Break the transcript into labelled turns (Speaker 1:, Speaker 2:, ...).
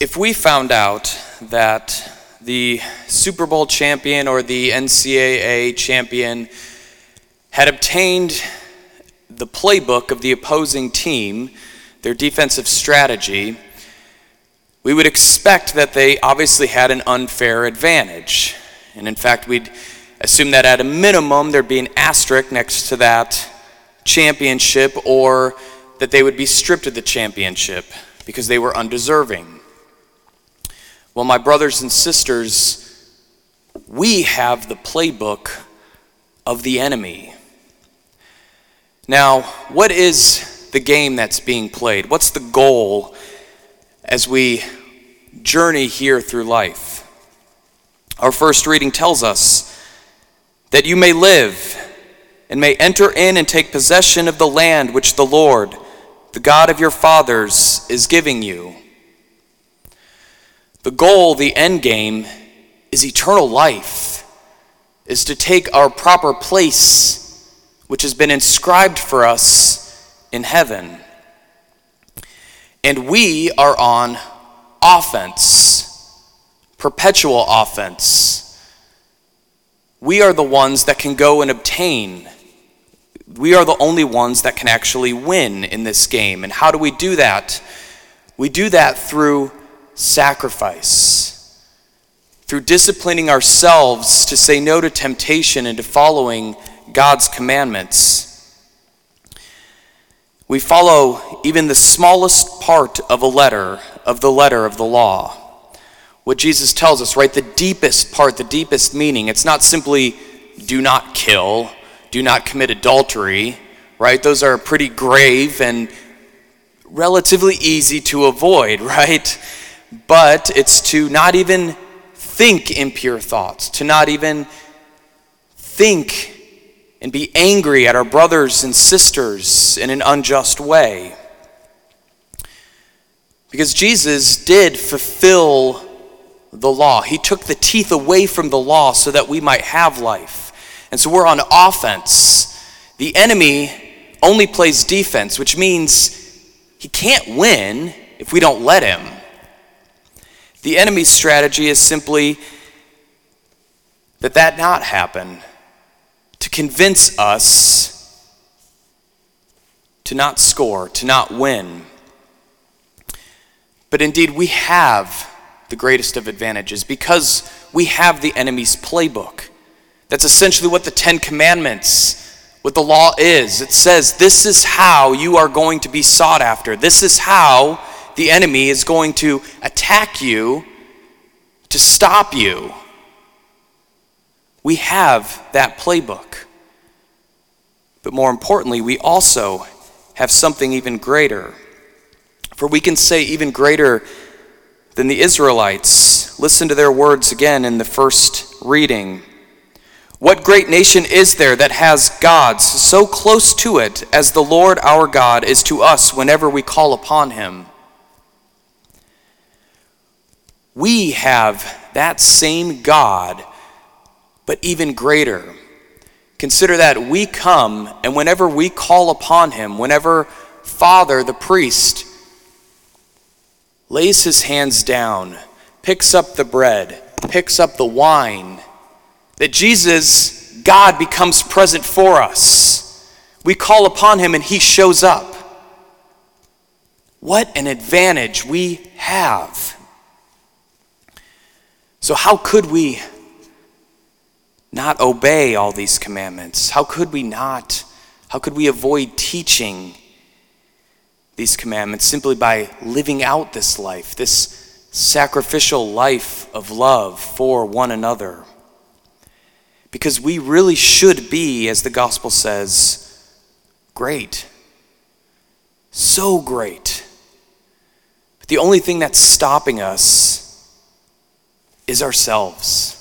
Speaker 1: If we found out that the Super Bowl champion or the NCAA champion had obtained the playbook of the opposing team, their defensive strategy, we would expect that they obviously had an unfair advantage. And in fact, we'd assume that at a minimum there'd be an asterisk next to that championship or that they would be stripped of the championship because they were undeserving. Well, my brothers and sisters, we have the playbook of the enemy. Now, what is the game that's being played? What's the goal as we journey here through life? Our first reading tells us that you may live and may enter in and take possession of the land which the Lord, the God of your fathers, is giving you. The goal, the end game, is eternal life, is to take our proper place which has been inscribed for us in heaven. And we are on offense, perpetual offense. We are the ones that can go and obtain. We are the only ones that can actually win in this game. And how do we do that? We do that through sacrifice through disciplining ourselves to say no to temptation and to following God's commandments. We follow even the smallest part of a letter, of the letter of the law. What Jesus tells us, right? The deepest part, the deepest meaning. It's not simply do not kill, do not commit adultery, right? Those are pretty grave and relatively easy to avoid, right? But it's to not even think impure thoughts, to not even think and be angry at our brothers and sisters in an unjust way. Because Jesus did fulfill the law. He took the teeth away from the law so that we might have life. And so we're on offense. The enemy only plays defense, which means he can't win if we don't let him. The enemy's strategy is simply that that not happen to convince us to not score, to not win. But indeed, we have the greatest of advantages because we have the enemy's playbook. That's essentially what the Ten Commandments, what the law is. It says, This is how you are going to be sought after. This is how the enemy is going to attack you to stop you we have that playbook. But more importantly, we also have something even greater. For we can say, even greater than the Israelites. Listen to their words again in the first reading. What great nation is there that has gods so close to it as the Lord our God is to us whenever we call upon him? We have that same God but even greater. Consider that we come, and whenever we call upon him, whenever Father, the priest, lays his hands down, picks up the bread, picks up the wine, that Jesus, God, becomes present for us. We call upon him and he shows up. What an advantage we have. So, how could we not obey all these commandments? How could we not? How could we avoid teaching these commandments simply by living out this life, this sacrificial life of love for one another? Because we really should be, as the gospel says, great. So great. But the only thing that's stopping us is ourselves.